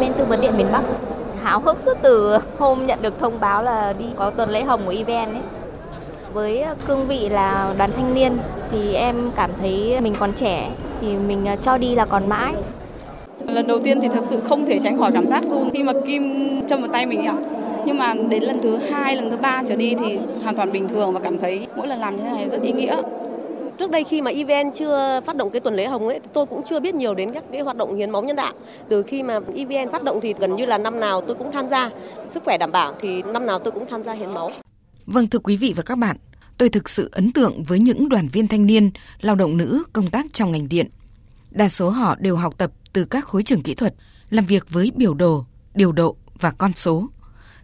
bên tư vấn điện miền Bắc. Háo hức suốt từ hôm nhận được thông báo là đi có tuần lễ hồng của event ấy. Với cương vị là đoàn thanh niên thì em cảm thấy mình còn trẻ thì mình ờ, cho đi là còn mãi. Lần đầu tiên thì thật sự không thể tránh khỏi cảm giác run khi mà kim châm vào tay mình ạ. Nhưng mà đến lần thứ hai, lần thứ ba trở đi thì hoàn toàn bình thường và cảm thấy mỗi lần làm như thế này rất ý nghĩa. Trước đây khi mà EVN chưa phát động cái tuần lễ hồng ấy, tôi cũng chưa biết nhiều đến các cái hoạt động hiến máu nhân đạo. Từ khi mà EVN phát động thì gần như là năm nào tôi cũng tham gia. Sức khỏe đảm bảo thì năm nào tôi cũng tham gia hiến máu. Vâng thưa quý vị và các bạn, tôi thực sự ấn tượng với những đoàn viên thanh niên, lao động nữ công tác trong ngành điện. Đa số họ đều học tập từ các khối trường kỹ thuật, làm việc với biểu đồ, điều độ và con số.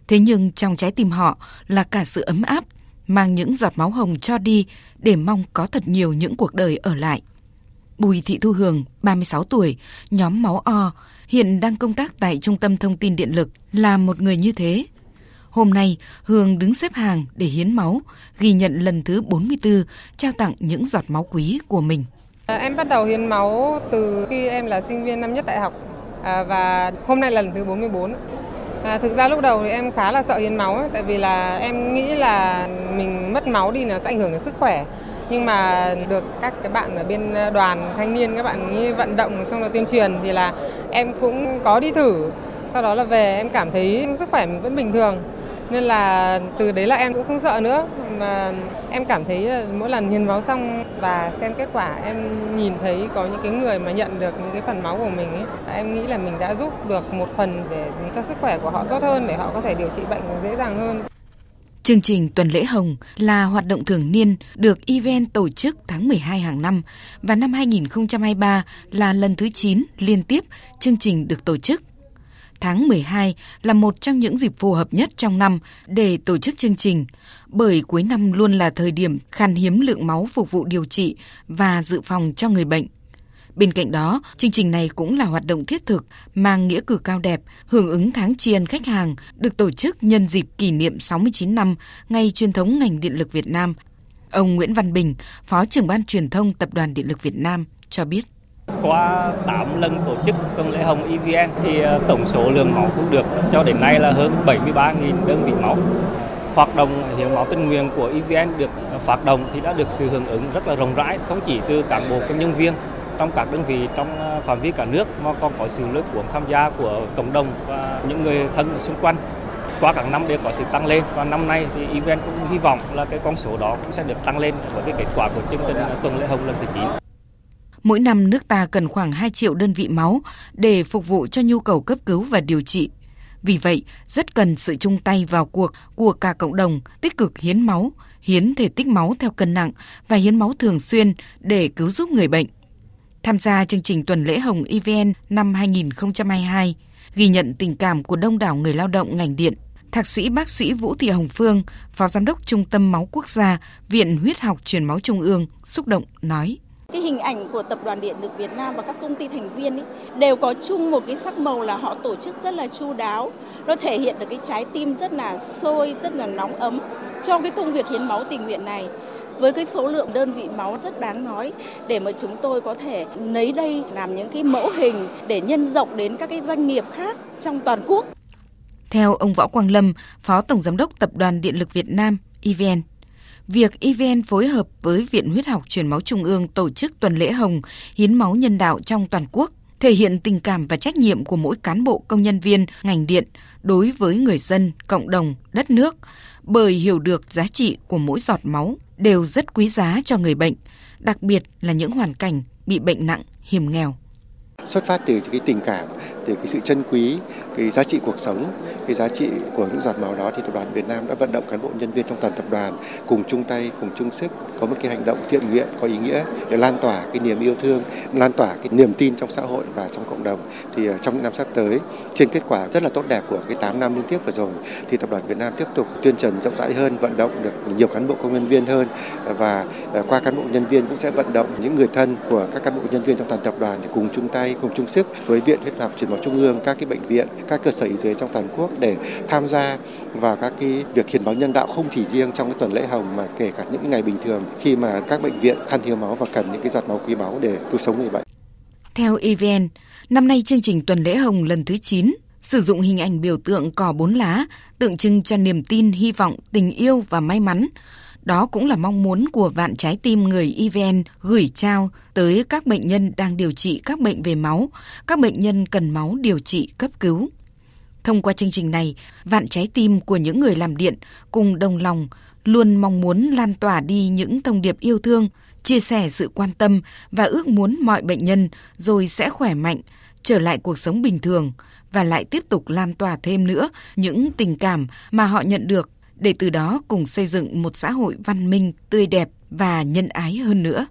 Thế nhưng trong trái tim họ là cả sự ấm áp, mang những giọt máu hồng cho đi để mong có thật nhiều những cuộc đời ở lại. Bùi Thị Thu Hường, 36 tuổi, nhóm máu O, hiện đang công tác tại Trung tâm Thông tin Điện lực, là một người như thế. Hôm nay, Hương đứng xếp hàng để hiến máu, ghi nhận lần thứ 44, trao tặng những giọt máu quý của mình. Ờ, em bắt đầu hiến máu từ khi em là sinh viên năm nhất đại học à, và hôm nay là lần thứ 44. À, thực ra lúc đầu thì em khá là sợ hiến máu ấy, tại vì là em nghĩ là mình mất máu đi nó sẽ ảnh hưởng đến sức khỏe. Nhưng mà được các cái bạn ở bên ờ, đoàn thanh niên các bạn ấy vận động xong rồi tuyên truyền thì là em cũng có đi thử. Sau đó là về em cảm thấy sức khỏe mình vẫn bình thường nên là từ đấy là em cũng không sợ nữa. Mà em cảm thấy ờ, mỗi lần hiến máu xong và xem kết quả, em nhìn thấy có những cái người mà nhận được những cái phần máu của mình ấy em nghĩ là mình đã giúp được một phần để cho sức khỏe của họ tốt hơn, để họ có thể điều trị bệnh dễ dàng hơn. Chương trình Tuần lễ Hồng là hoạt động thường niên được event tổ chức tháng 12 hàng năm và năm 2023 là lần thứ 9 liên tiếp chương trình được tổ chức tháng 12 là một trong những dịp phù hợp nhất trong năm để tổ chức chương trình, bởi cuối năm luôn là thời điểm khan hiếm lượng máu phục vụ điều trị và dự phòng cho người bệnh. Bên cạnh đó, chương trình này cũng là hoạt động thiết thực, mang nghĩa cử cao đẹp, hưởng ứng tháng tri ân khách hàng, được tổ chức nhân dịp kỷ niệm 69 năm ngày truyền thống ngành điện lực Việt Nam. Ông Nguyễn Văn Bình, Phó trưởng ban truyền thông Tập đoàn Điện lực Việt Nam cho biết. Qua 8 lần tổ chức tuần lễ hồng EVN thì ờ, tổng số lượng máu thu được cho đến nay là hơn 73.000 đơn vị máu. Hoạt động hiến máu tình nguyện của EVN được ờ, phát động thì đã được sự hưởng ứng rất là rộng rãi, không chỉ từ cán bộ công nhân viên trong các đơn vị trong ờ, phạm vi cả nước mà còn có sự lôi cuốn tham gia của cộng đồng và những người thân ở xung quanh qua các năm đều có sự tăng lên và năm nay thì event cũng hy vọng là cái con số đó cũng sẽ được tăng lên với cái kết quả của chương trình tuần lễ hồng lần thứ 9. Mỗi năm nước ta cần khoảng 2 triệu đơn vị máu để phục vụ cho nhu cầu cấp cứu và điều trị. Vì vậy, rất cần sự chung tay vào cuộc của cả cộng đồng tích cực hiến máu, hiến thể tích máu theo cân nặng và hiến máu thường xuyên để cứu giúp người bệnh. Tham gia chương trình tuần lễ hồng EVN năm 2022, ghi nhận tình cảm của đông đảo người lao động ngành điện, Thạc sĩ bác sĩ Vũ Thị Hồng Phương, Phó Giám đốc Trung tâm Máu Quốc gia, Viện Huyết học Truyền máu Trung ương, xúc động nói. Cái hình ảnh của Tập đoàn Điện lực Việt Nam và các công ty thành viên ấy, đều có chung một cái sắc màu là họ tổ chức rất là chu đáo. Nó thể hiện được cái trái tim rất là sôi, rất là nóng ấm cho cái công việc hiến máu tình nguyện này với cái số lượng đơn vị máu rất đáng nói để mà chúng tôi có thể lấy đây làm những cái mẫu hình để nhân rộng đến các cái doanh nghiệp khác trong toàn quốc. Theo ông Võ Quang Lâm, Phó Tổng Giám đốc Tập đoàn Điện lực Việt Nam, EVN, việc EVN phối hợp với Viện Huyết học Truyền máu Trung ương tổ chức tuần lễ hồng hiến máu nhân đạo trong toàn quốc thể hiện tình cảm và trách nhiệm của mỗi cán bộ công nhân viên ngành điện đối với người dân, cộng đồng, đất nước, bởi hiểu được giá trị của mỗi giọt máu đều rất quý giá cho người bệnh, đặc biệt là những hoàn cảnh bị bệnh nặng, hiểm nghèo. Xuất phát từ cái tình cảm, từ cái sự chân quý, cái giá trị cuộc sống, cái giá trị của những giọt máu đó thì tập đoàn Việt Nam đã vận động cán bộ nhân viên trong toàn tập đoàn cùng chung tay, cùng chung sức có một cái hành động thiện nguyện có ý nghĩa để lan tỏa cái niềm yêu thương, lan tỏa cái niềm tin trong xã hội và trong cộng đồng. Thì ờ, trong những năm sắp tới, trên kết quả rất là tốt đẹp của cái 8 năm liên tiếp vừa rồi thì tập đoàn Việt Nam tiếp tục tuyên truyền rộng rãi hơn, vận động được nhiều cán bộ công nhân viên hơn và ờ, qua cán bộ nhân viên cũng sẽ vận động những người thân của các cán bộ nhân viên trong toàn tập đoàn để cùng chung tay, cùng chung sức với Viện Huyết học Truyền máu Trung ương, các cái bệnh viện, các cơ sở y tế trong toàn quốc để tham gia vào các cái việc hiến máu nhân đạo không chỉ riêng trong cái tuần lễ hồng mà kể cả những ngày bình thường khi mà các bệnh viện khan hiếm máu và cần những cái giọt máu quý báu để cứu sống người bệnh. Theo EVN, năm nay chương trình tuần lễ hồng lần thứ 9 Sử dụng hình ảnh biểu tượng cỏ bốn lá tượng trưng cho niềm tin, hy vọng, tình yêu và may mắn. Đó cũng là mong muốn của vạn trái tim người EVN gửi trao tới các bệnh nhân đang điều trị các bệnh về máu, các bệnh nhân cần máu điều trị cấp cứu. Thông qua chương trình này, vạn trái tim của những người làm điện cùng đồng lòng luôn mong muốn lan tỏa đi những thông điệp yêu thương, chia sẻ sự quan tâm và ước muốn mọi bệnh nhân rồi sẽ khỏe mạnh, trở lại cuộc sống bình thường và lại tiếp tục lan tỏa thêm nữa những tình cảm mà họ nhận được để từ đó cùng xây dựng một xã hội văn minh, tươi đẹp và nhân ái hơn nữa.